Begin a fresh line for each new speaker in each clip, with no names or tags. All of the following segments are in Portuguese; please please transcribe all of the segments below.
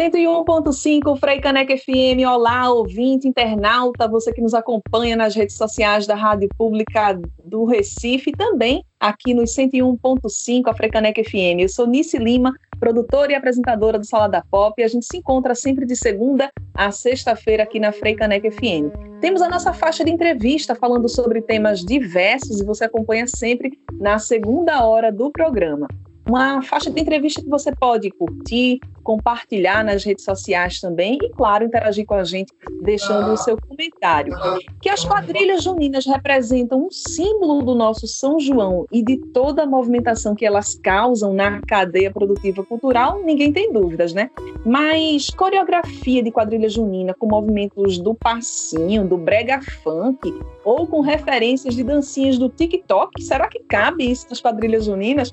101.5 Frei Caneca FM. Olá, ouvinte, internauta, você que nos acompanha nas redes sociais da Rádio Pública do Recife também aqui nos 101.5 a Frei Caneca FM. Eu sou Nice Lima, produtora e apresentadora do Salada Pop, e a gente se encontra sempre de segunda a sexta-feira aqui na Frei Caneca FM. Temos a nossa faixa de entrevista falando sobre temas diversos e você acompanha sempre na segunda hora do programa uma faixa de entrevista que você pode curtir, compartilhar nas redes sociais também e, claro, interagir com a gente deixando o seu comentário. Que as quadrilhas juninas representam um símbolo do nosso São João e de toda a movimentação que elas causam na cadeia produtiva cultural, ninguém tem dúvidas, né? Mas coreografia de quadrilha junina com movimentos do passinho, do brega funk ou com referências de dancinhas do TikTok, será que cabe isso nas quadrilhas juninas?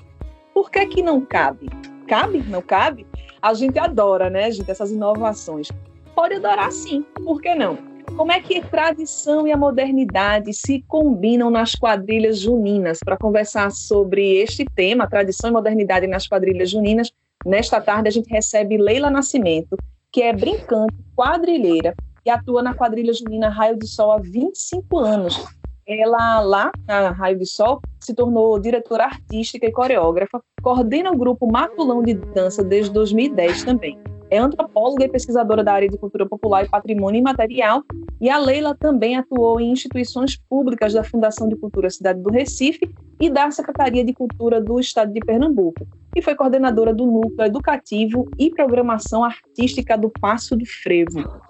Por que, que não cabe? Cabe? Não cabe? A gente adora, né, gente, essas inovações. Pode adorar sim, por que não? Como é que a tradição e a modernidade se combinam nas quadrilhas juninas? Para conversar sobre este tema, tradição e modernidade nas quadrilhas juninas, nesta tarde a gente recebe Leila Nascimento, que é brincante, quadrilheira e atua na quadrilha junina Raio de Sol há 25 anos ela lá na Raio de Sol se tornou diretora artística e coreógrafa, coordena o grupo Matulão de Dança desde 2010 também. É antropóloga e pesquisadora da área de cultura popular e patrimônio imaterial, e a Leila também atuou em instituições públicas da Fundação de Cultura Cidade do Recife e da Secretaria de Cultura do Estado de Pernambuco, e foi coordenadora do Núcleo Educativo e Programação Artística do Passo do Frevo.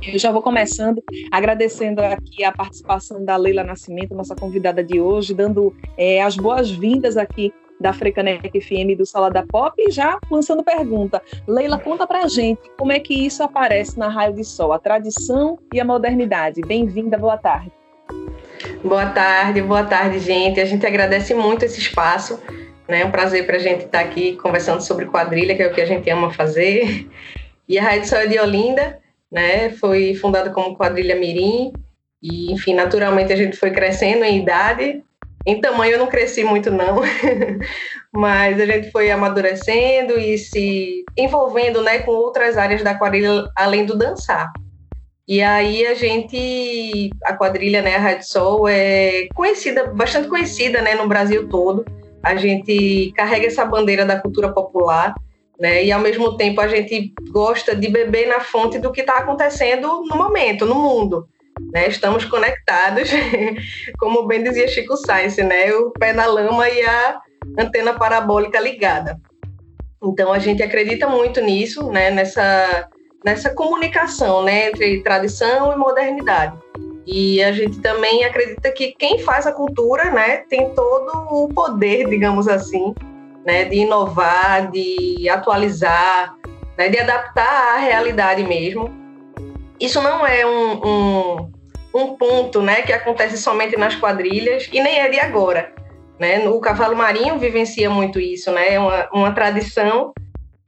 Eu já vou começando agradecendo aqui a participação da Leila Nascimento, nossa convidada de hoje, dando é, as boas-vindas aqui da Frecanec FM do Salada Pop e já lançando pergunta. Leila, conta pra gente como é que isso aparece na Raio de Sol, a tradição e a modernidade. Bem-vinda, boa tarde.
Boa tarde, boa tarde, gente. A gente agradece muito esse espaço. Né? É um prazer para a gente estar aqui conversando sobre quadrilha, que é o que a gente ama fazer. E a Raio de Sol é de Olinda né? Foi fundada como quadrilha Mirim e, enfim, naturalmente a gente foi crescendo em idade. Em tamanho eu não cresci muito não, mas a gente foi amadurecendo e se envolvendo, né, com outras áreas da quadrilha além do dançar. E aí a gente, a quadrilha, né, a Rádio Sol é conhecida, bastante conhecida, né, no Brasil todo. A gente carrega essa bandeira da cultura popular né? E ao mesmo tempo a gente gosta de beber na fonte do que está acontecendo no momento, no mundo. Né? Estamos conectados, como bem dizia Chico Sainz, né? O pé na lama e a antena parabólica ligada. Então a gente acredita muito nisso, né? Nessa nessa comunicação, né? Entre tradição e modernidade. E a gente também acredita que quem faz a cultura, né? Tem todo o poder, digamos assim, né, de inovar, de atualizar, né, de adaptar à realidade mesmo. Isso não é um, um, um ponto né, que acontece somente nas quadrilhas e nem é de agora. Né? O cavalo marinho vivencia muito isso, né? é uma, uma tradição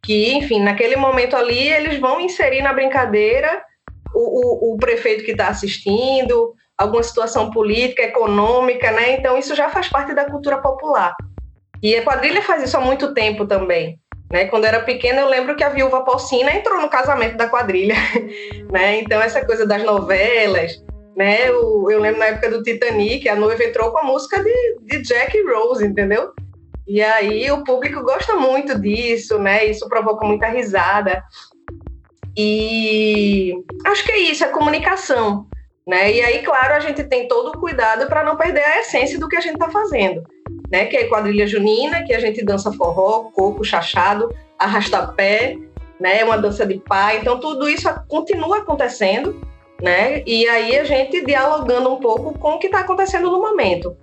que, enfim, naquele momento ali eles vão inserir na brincadeira o, o, o prefeito que está assistindo, alguma situação política, econômica, né? Então isso já faz parte da cultura popular. E a quadrilha faz isso há muito tempo também. Né? Quando eu era pequena, eu lembro que a viúva Porcina entrou no casamento da quadrilha. né? Então, essa coisa das novelas. Né? Eu, eu, lembro na época do Titanic, a noiva entrou com a música de, de Jack Rose, entendeu? E aí o público gosta muito disso, né? Isso provoca muita risada. E acho que é isso, é comunicação. Né? E aí, claro, a gente tem todo o cuidado para não perder a essência do que a gente está fazendo né? Que é quadrilha junina, que a gente dança forró, coco, chachado, arrastapé, né? Uma dança de pai. Então tudo isso continua acontecendo, né? E aí a gente dialogando um pouco com o que está acontecendo no momento.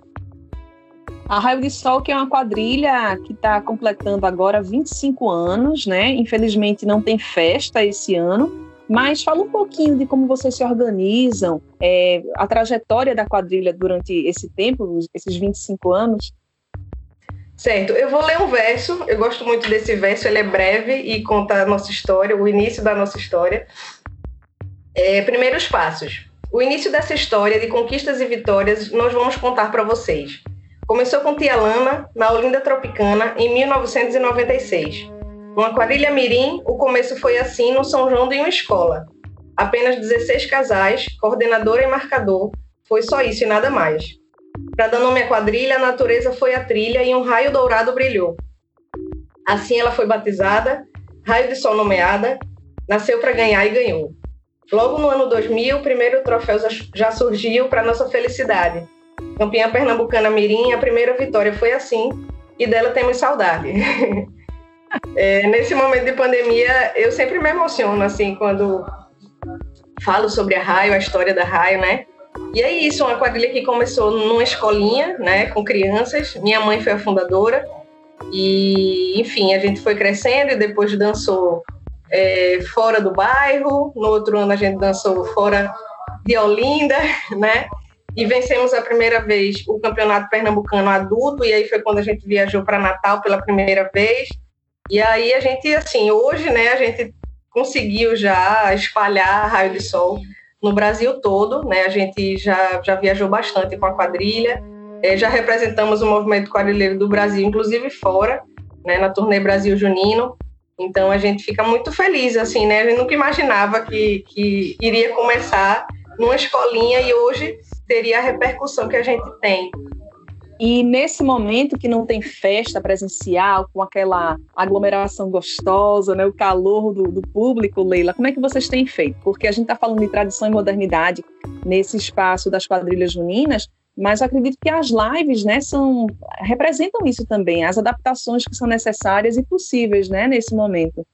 A Raio de Sol, que é uma quadrilha que está completando agora 25 anos, né? Infelizmente não tem festa esse ano, mas fala um pouquinho de como vocês se organizam, é, a trajetória da quadrilha durante esse tempo, esses 25 anos.
Certo, eu vou ler um verso, eu gosto muito desse verso, ele é breve e conta a nossa história, o início da nossa história. É, primeiros passos. O início dessa história de conquistas e vitórias nós vamos contar para vocês. Começou com Tia Lana, na Olinda Tropicana, em 1996. Uma quadrilha mirim, o começo foi assim no São João de uma escola. Apenas 16 casais, coordenadora e marcador. Foi só isso e nada mais. Para dar nome à quadrilha, a natureza foi a trilha e um raio dourado brilhou. Assim ela foi batizada, raio de sol nomeada, nasceu para ganhar e ganhou. Logo no ano 2000, o primeiro troféu já surgiu para nossa felicidade. Campeã pernambucana Mirim, a primeira vitória foi assim, e dela temos saudade. é, nesse momento de pandemia, eu sempre me emociono, assim, quando falo sobre a Raio, a história da Raio, né? E é isso, uma quadrilha que começou numa escolinha, né, com crianças. Minha mãe foi a fundadora. E, enfim, a gente foi crescendo e depois dançou é, fora do bairro. No outro ano a gente dançou fora de Olinda, né? E vencemos a primeira vez o campeonato pernambucano adulto. E aí foi quando a gente viajou para Natal pela primeira vez. E aí a gente, assim, hoje, né, a gente conseguiu já espalhar raio de sol no Brasil todo, né? A gente já, já viajou bastante com a quadrilha, é, já representamos o movimento quadrilheiro do Brasil, inclusive fora, né? Na turnê Brasil Junino. Então a gente fica muito feliz, assim, né? A gente nunca imaginava que, que iria começar numa escolinha e hoje teria a repercussão que a gente tem.
E nesse momento que não tem festa presencial, com aquela aglomeração gostosa, né, o calor do, do público, Leila, como é que vocês têm feito? Porque a gente está falando de tradição e modernidade nesse espaço das quadrilhas juninas, mas acredito que as lives, né, são representam isso também, as adaptações que são necessárias e possíveis, né, nesse momento.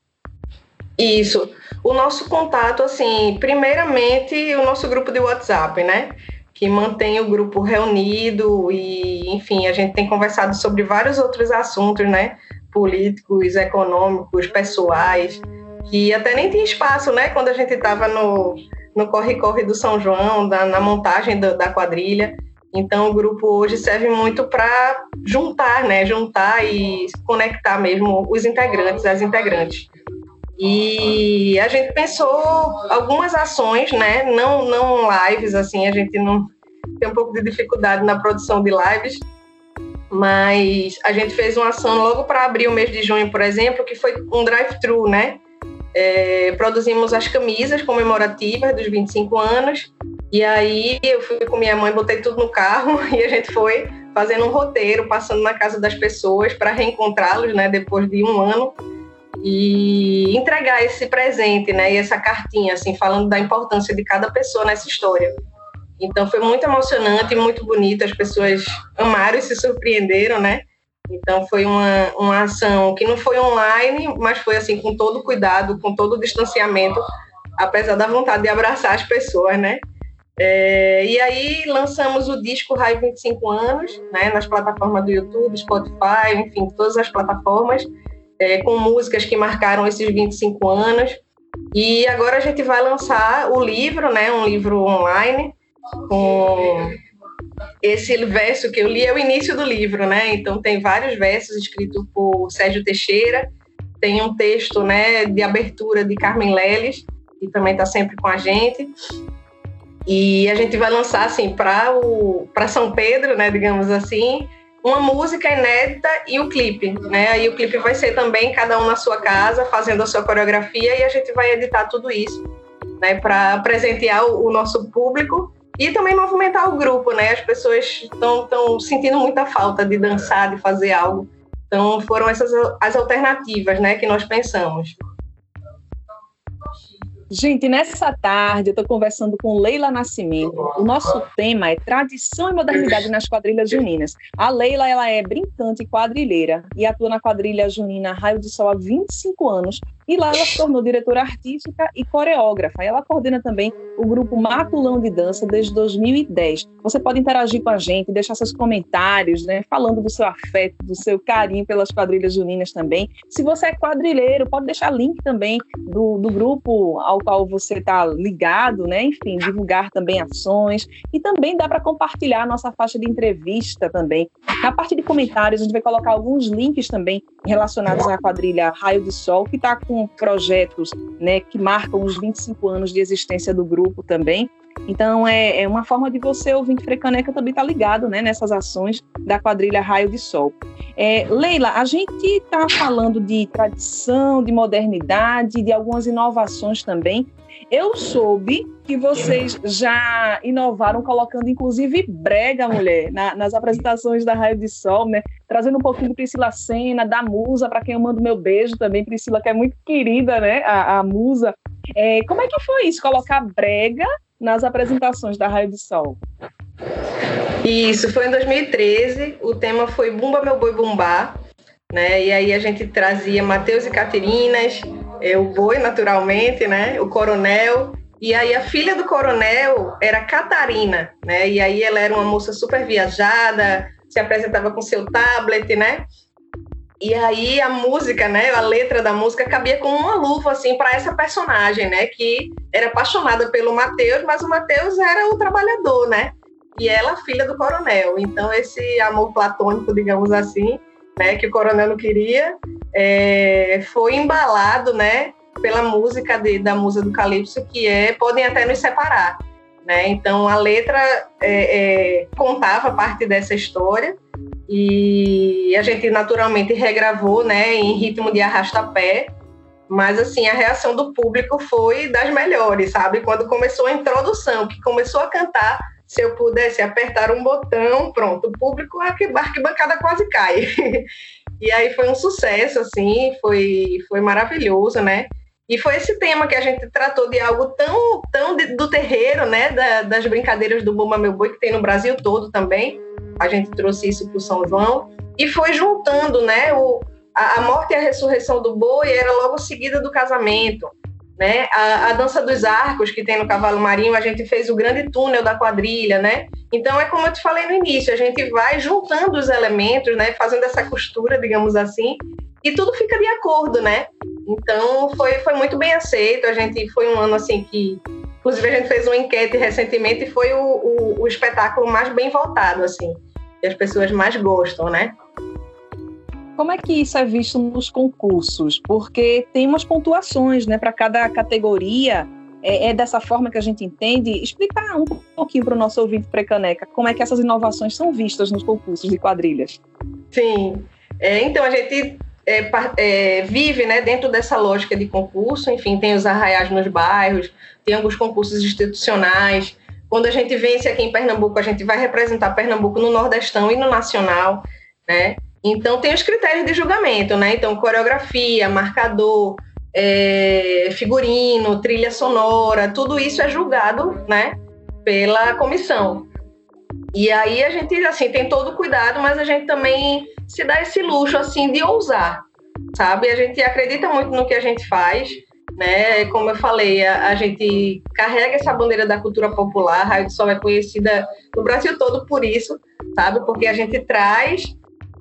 Isso. O nosso contato, assim, primeiramente o nosso grupo de WhatsApp, né? Que mantém o grupo reunido e, enfim, a gente tem conversado sobre vários outros assuntos, né? Políticos, econômicos, pessoais, que até nem tinha espaço, né? Quando a gente estava no, no corre-corre do São João, da, na montagem do, da quadrilha. Então, o grupo hoje serve muito para juntar, né? Juntar e conectar mesmo os integrantes, as integrantes. E a gente pensou algumas ações, né? Não, não lives, assim, a gente não tem um pouco de dificuldade na produção de lives, mas a gente fez uma ação logo para abrir o mês de junho, por exemplo, que foi um drive-thru, né? É, produzimos as camisas comemorativas dos 25 anos, e aí eu fui com minha mãe, botei tudo no carro e a gente foi fazendo um roteiro, passando na casa das pessoas para reencontrá-los, né? Depois de um ano e entregar esse presente, né, e essa cartinha, assim, falando da importância de cada pessoa nessa história. Então foi muito emocionante, muito bonito, as pessoas amaram e se surpreenderam, né? Então foi uma, uma ação que não foi online, mas foi assim com todo cuidado, com todo distanciamento, apesar da vontade de abraçar as pessoas, né? É, e aí lançamos o disco Raio 25 anos, né, nas plataformas do YouTube, Spotify, enfim, todas as plataformas é, com músicas que marcaram esses 25 anos. E agora a gente vai lançar o livro, né, um livro online, com esse verso que eu li é o início do livro, né? Então tem vários versos escritos por Sérgio Teixeira, tem um texto, né, de abertura de Carmen Leles, que também está sempre com a gente. E a gente vai lançar assim para o para São Pedro, né, digamos assim, uma música inédita e o clipe, né? E o clipe vai ser também cada um na sua casa, fazendo a sua coreografia e a gente vai editar tudo isso, né? Para presentear o, o nosso público e também movimentar o grupo, né? As pessoas estão sentindo muita falta de dançar, de fazer algo. Então foram essas as alternativas, né? Que nós pensamos.
Gente, nessa tarde eu estou conversando com Leila Nascimento. O nosso tema é tradição e modernidade nas quadrilhas juninas. A Leila ela é brincante e quadrilheira e atua na quadrilha junina Raio de Sol há 25 anos e lá ela se tornou diretora artística e coreógrafa. Ela coordena também o grupo Matulão de Dança desde 2010. Você pode interagir com a gente, deixar seus comentários, né, falando do seu afeto, do seu carinho pelas quadrilhas juninas também. Se você é quadrilheiro, pode deixar link também do, do grupo ao qual você está ligado, né? Enfim, divulgar também ações e também dá para compartilhar a nossa faixa de entrevista também. Na parte de comentários, a gente vai colocar alguns links também relacionados à quadrilha Raio de Sol, que está com projetos né, que marcam os 25 anos de existência do grupo também. Então é, é uma forma de você, ouvinte Frecaneca, também estar tá ligado né, nessas ações da quadrilha Raio de Sol. É, Leila, a gente está falando de tradição, de modernidade, de algumas inovações também. Eu soube que vocês já inovaram colocando, inclusive, brega, mulher, na, nas apresentações da Raio de Sol, né? Trazendo um pouquinho de Priscila Senna, da Musa, para quem eu mando meu beijo também, Priscila, que é muito querida, né? A, a Musa. É, como é que foi isso, colocar brega nas apresentações da Raio de Sol?
Isso, foi em 2013. O tema foi Bumba Meu Boi Bumbá. Né? E aí a gente trazia Mateus e Caterinas, é, o boi, naturalmente, né? O coronel. E aí a filha do coronel era Catarina, né? E aí ela era uma moça super viajada, se apresentava com seu tablet, né? E aí a música, né, a letra da música cabia como uma luva assim para essa personagem, né, que era apaixonada pelo Mateus, mas o Mateus era o trabalhador, né? E ela filha do coronel. Então esse amor platônico, digamos assim, né, que o coronel não queria, é, foi embalado, né, pela música de, da musa do Calypso, que é Podem Até Nos Separar. Né? Então, a letra é, é, contava parte dessa história e a gente naturalmente regravou né, em ritmo de arrasta-pé, mas assim, a reação do público foi das melhores, sabe? Quando começou a introdução, que começou a cantar, se eu pudesse apertar um botão, pronto, o público, a arquibancada quase cai. e aí foi um sucesso, assim, foi, foi maravilhoso, né? E foi esse tema que a gente tratou de algo tão, tão de, do terreiro, né? Da, das brincadeiras do Bumba Meu Boi, que tem no Brasil todo também. A gente trouxe isso para o São João. E foi juntando, né? O, a, a morte e a ressurreição do boi era logo seguida do casamento. Né? A, a, dança dos arcos que tem no cavalo marinho, a gente fez o grande túnel da quadrilha, né? Então é como eu te falei no início, a gente vai juntando os elementos, né? Fazendo essa costura, digamos assim, e tudo fica de acordo, né? Então foi, foi muito bem aceito. A gente foi um ano assim que, inclusive a gente fez uma enquete recentemente e foi o, o, o espetáculo mais bem votado, assim, que as pessoas mais gostam, né?
Como é que isso é visto nos concursos? Porque tem umas pontuações, né, para cada categoria. É, é, dessa forma que a gente entende? Explicar um pouquinho para o nosso ouvinte precaneca como é que essas inovações são vistas nos concursos de quadrilhas.
Sim. É, então, a gente é, é, vive né, dentro dessa lógica de concurso, enfim, tem os arraiais nos bairros, tem alguns concursos institucionais. Quando a gente vence aqui em Pernambuco, a gente vai representar Pernambuco no Nordestão e no Nacional, né? Então, tem os critérios de julgamento, né? Então, coreografia, marcador, é, figurino, trilha sonora, tudo isso é julgado, né? Pela comissão. E aí a gente, assim, tem todo o cuidado, mas a gente também se dá esse luxo, assim, de ousar, sabe? A gente acredita muito no que a gente faz, né? Como eu falei, a, a gente carrega essa bandeira da cultura popular, a Raio de Sol é conhecida no Brasil todo por isso, sabe? Porque a gente traz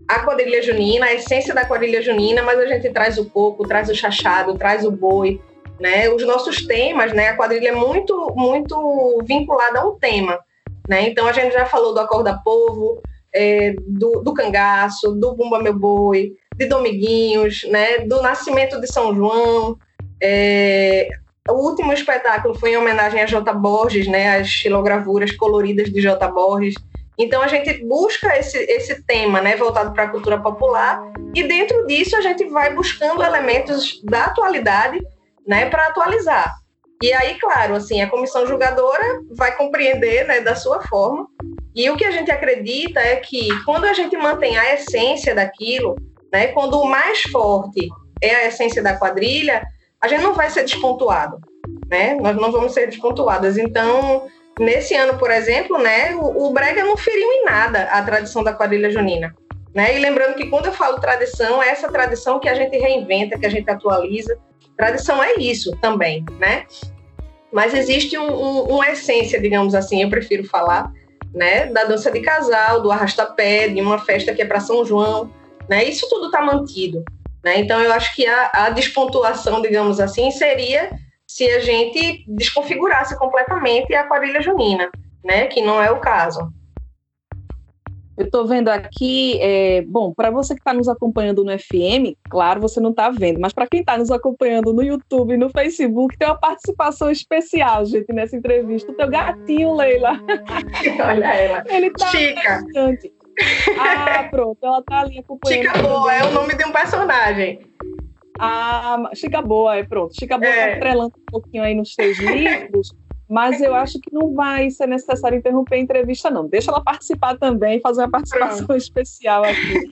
a quadrilha junina, a essência da quadrilha junina, mas a gente traz o coco, traz o chachado, traz o boi, né? Os nossos temas, né? A quadrilha é muito, muito vinculada a um tema, né? Então a gente já falou do Acorda Povo, é, do, do Cangaço, do Bumba Meu Boi, de Dominguinhos, né? Do Nascimento de São João. É, o último espetáculo foi em homenagem a J. Borges, né? As xilogravuras coloridas de J. Borges. Então a gente busca esse, esse tema, né, voltado para a cultura popular, e dentro disso a gente vai buscando elementos da atualidade, né, para atualizar. E aí, claro, assim, a comissão julgadora vai compreender, né, da sua forma. E o que a gente acredita é que quando a gente mantém a essência daquilo, né, quando o mais forte é a essência da quadrilha, a gente não vai ser despontuado, né? Nós não vamos ser despontuadas. Então, Nesse ano, por exemplo, né, o, o Brega não feriu em nada a tradição da quadrilha junina. Né? E lembrando que quando eu falo tradição, é essa tradição que a gente reinventa, que a gente atualiza. Tradição é isso também, né? Mas existe um, um, uma essência, digamos assim, eu prefiro falar, né? Da dança de casal, do arrastapé, de uma festa que é para São João, né? Isso tudo está mantido, né? Então eu acho que a, a despontuação, digamos assim, seria se a gente desconfigurasse completamente a quadrilha junina, né? Que não é o caso.
Eu estou vendo aqui, é, bom, para você que está nos acompanhando no FM, claro, você não está vendo, mas para quem está nos acompanhando no YouTube e no Facebook, tem uma participação especial, gente, nessa entrevista. O teu gatinho, Leila.
Olha ela.
Ele tá
Chica.
bastante. Ah, pronto, ela está ali acompanhando.
Chica Boa, é o nome de um personagem.
Ah, Chica Boa, é pronto. Chica Boa está
É.
estrelando um pouquinho aí nos teus livros, mas eu acho que não vai ser necessário interromper a entrevista, não. Deixa ela participar também, fazer uma participação especial aqui.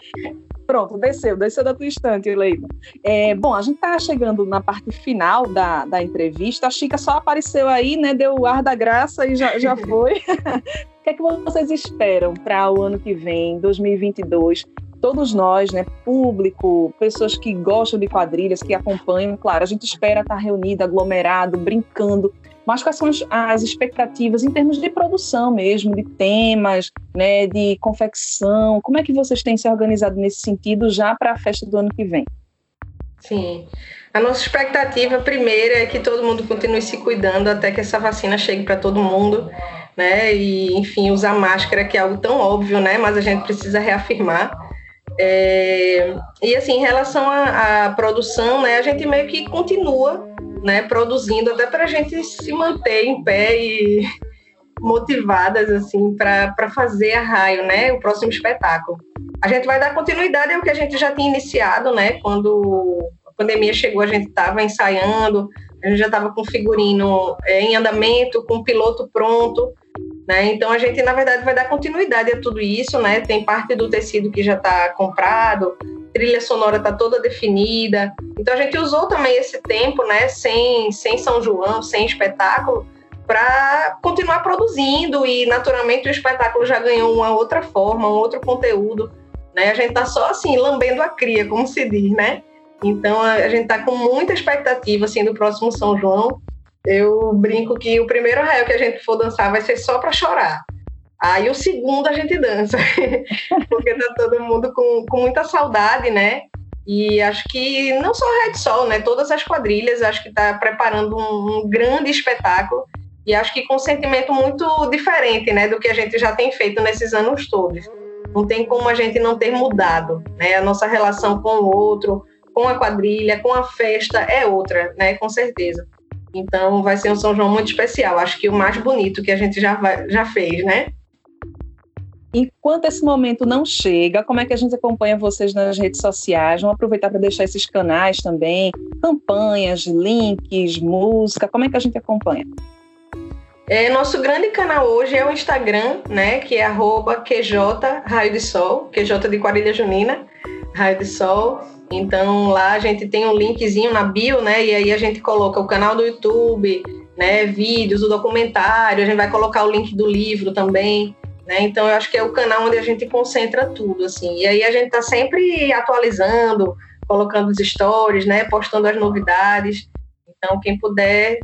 Pronto, desceu, desceu da tua estante, Leila. É, bom, a gente está chegando na parte final da, da entrevista. A Chica só apareceu aí, né? Deu o ar da graça e já, já foi. o que é que vocês esperam para o ano que vem, 2022? Todos nós, né, público, pessoas que gostam de quadrilhas, que acompanham, claro, a gente espera estar reunido, aglomerado, brincando, mas quais são as, as expectativas em termos de produção mesmo, de temas, né, de confecção? Como é que vocês têm se organizado nesse sentido já para a festa do ano que vem?
Sim. A nossa expectativa primeira é que todo mundo continue se cuidando até que essa vacina chegue para todo mundo, né? E, enfim, usar máscara, que é algo tão óbvio, né? Mas a gente precisa reafirmar. É, E, assim, em relação à, à produção, né? A gente meio que continua, né? Produzindo até para a gente se manter em pé e motivadas, assim, para fazer a raio, né? O próximo espetáculo. A gente vai dar continuidade ao que a gente já tinha iniciado, né? Quando a pandemia chegou, a gente estava ensaiando, a gente já estava com figurino é, em andamento, com piloto pronto, né? Então a gente, na verdade, vai dar continuidade a tudo isso, né? Tem parte do tecido que já está comprado, trilha sonora está toda definida. Então a gente usou também esse tempo, né? Sem, sem São João, sem espetáculo, para continuar produzindo e naturalmente o espetáculo já ganhou uma outra forma, um outro conteúdo, né? A gente está só assim lambendo a cria, como se diz, né? Então a, gente está com muita expectativa assim do próximo São João. Eu brinco que o primeiro arraial que a gente for dançar vai ser só para chorar. Aí o segundo a gente dança, porque tá todo mundo com, com muita saudade, né? E acho que não só a Red Sol, né? Todas as quadrilhas, acho que está preparando um, um grande espetáculo e acho que com um sentimento muito diferente, né, do que a gente já tem feito nesses anos todos. Não tem como a gente não ter mudado, né? A nossa relação com o outro, com a quadrilha, com a festa é outra, né? Com certeza. Então vai ser um São João muito especial. Acho que o mais bonito que a gente já, vai, já fez, né?
Enquanto esse momento não chega, como é que a gente acompanha vocês nas redes sociais? Vamos aproveitar para deixar esses canais também, campanhas, links, música, como é que a gente acompanha?
É, nosso grande canal hoje é o Instagram, né, que é arroba QJ Raio de Sol, QJ de Quadrilha Junina, Raio de Sol. Então lá a gente tem um linkzinho na bio, né, e aí a gente coloca o canal do YouTube, né, vídeos, o documentário, a gente vai colocar o link do livro também, né, então eu acho que é o canal onde a gente concentra tudo, assim, e aí a gente tá sempre atualizando, colocando os stories, né, postando as novidades, então quem puder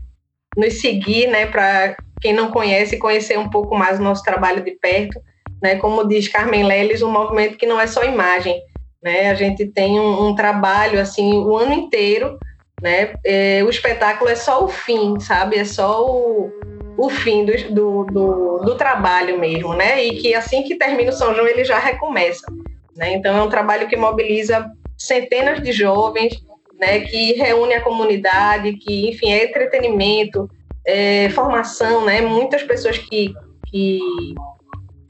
nos seguir, né, para quem não conhece, conhecer um pouco mais o nosso trabalho de perto, né? Como diz Carmen Leles, um movimento que não é só imagem, né? A gente tem um, um trabalho assim o ano inteiro, né? É, o espetáculo é só o fim, sabe? É só o, o fim do, do, do, do trabalho mesmo, né? E que assim que termina o São João ele já recomeça, né? Então é um trabalho que mobiliza centenas de jovens, né? Que reúne a comunidade, que enfim é entretenimento é, formação, né? Muitas pessoas que, que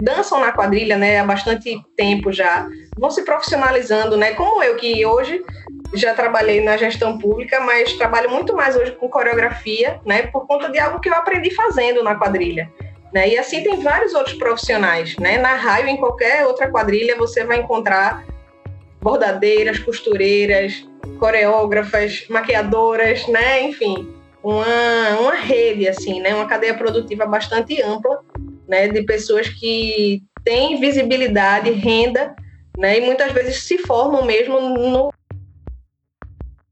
dançam na quadrilha, né? Há bastante tempo já vão se profissionalizando, né? Como eu que hoje já trabalhei na gestão pública, mas trabalho muito mais hoje com coreografia, né? Por conta de algo que eu aprendi fazendo na quadrilha. Né? E assim tem vários outros profissionais, né? Na raio, em qualquer outra quadrilha, você vai encontrar bordadeiras, costureiras, coreógrafas, maquiadoras, né? Enfim, uma, uma rede, assim, né? Uma cadeia produtiva bastante ampla, né? De pessoas que têm visibilidade, renda, né? E muitas vezes se formam mesmo no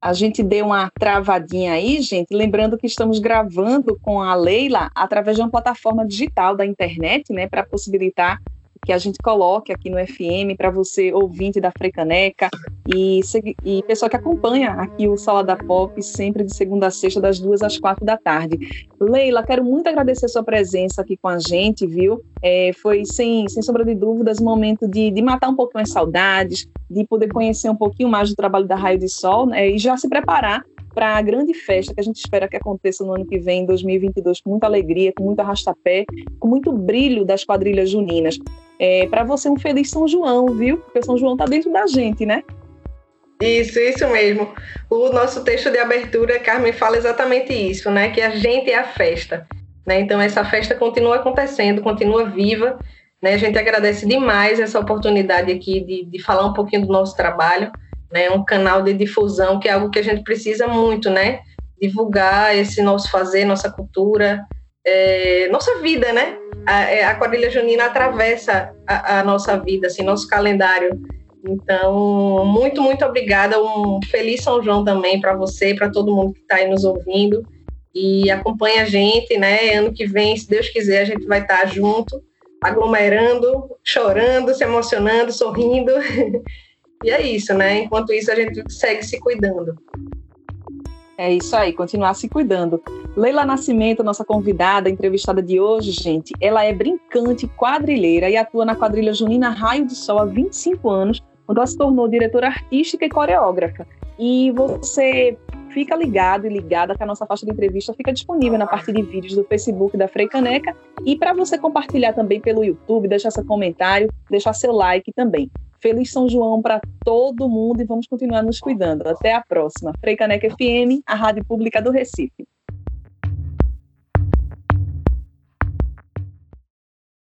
a gente deu uma travadinha aí, gente, lembrando que estamos gravando com a Leila através de uma plataforma digital da internet, né, para possibilitar que a gente coloque aqui no FM para você, ouvinte da Frecaneca e, e pessoal que acompanha aqui o Sala da Pop, sempre de segunda a sexta, das duas às quatro da tarde. Leila, quero muito agradecer a sua presença aqui com a gente, viu? É, foi, sem, sem sombra de dúvidas, um momento de, de matar um pouquinho as saudades, de poder conhecer um pouquinho mais do trabalho da Raio de Sol né, e já se preparar para a grande festa que a gente espera que aconteça no ano que vem, em 2022, com muita alegria, com muito arrastapé, com muito brilho das quadrilhas juninas. É, para você, um feliz São João, viu? Porque São João está dentro da gente, né?
Isso, isso mesmo. O nosso texto de abertura, Carmen, fala exatamente isso, né? Que a gente é a festa. Né? Então, essa festa continua acontecendo, continua viva. Né? A gente agradece demais essa oportunidade aqui de, de falar um pouquinho do nosso trabalho né? Um canal de difusão que é algo que a gente precisa muito, né? Divulgar esse nosso fazer, nossa cultura, é, nossa vida, né? A, é, a quadrilha junina atravessa a, a, nossa vida, assim, nosso calendário. Então, muito, muito obrigada. Um feliz São João também para você, para todo mundo que está aí nos ouvindo. E acompanha a gente, né? Ano que vem, se Deus quiser, a gente vai estar tá junto, aglomerando, chorando, se emocionando, sorrindo. E é isso, né? Enquanto isso, a gente segue se cuidando.
É isso aí, continuar se cuidando. Leila Nascimento, nossa convidada, entrevistada de hoje, gente, ela é brincante, quadrilheira e atua na quadrilha junina Raio de Sol há 25 anos, quando ela se tornou diretora artística e coreógrafa. E você fica ligado e ligada que a nossa faixa de entrevista fica disponível na parte de vídeos do Facebook da Frei Caneca e para você compartilhar também pelo YouTube, deixar seu comentário, deixar seu like também. Feliz São João para todo mundo e vamos continuar nos cuidando. Até a próxima. Frei Caneca FM, a Rádio Pública do Recife.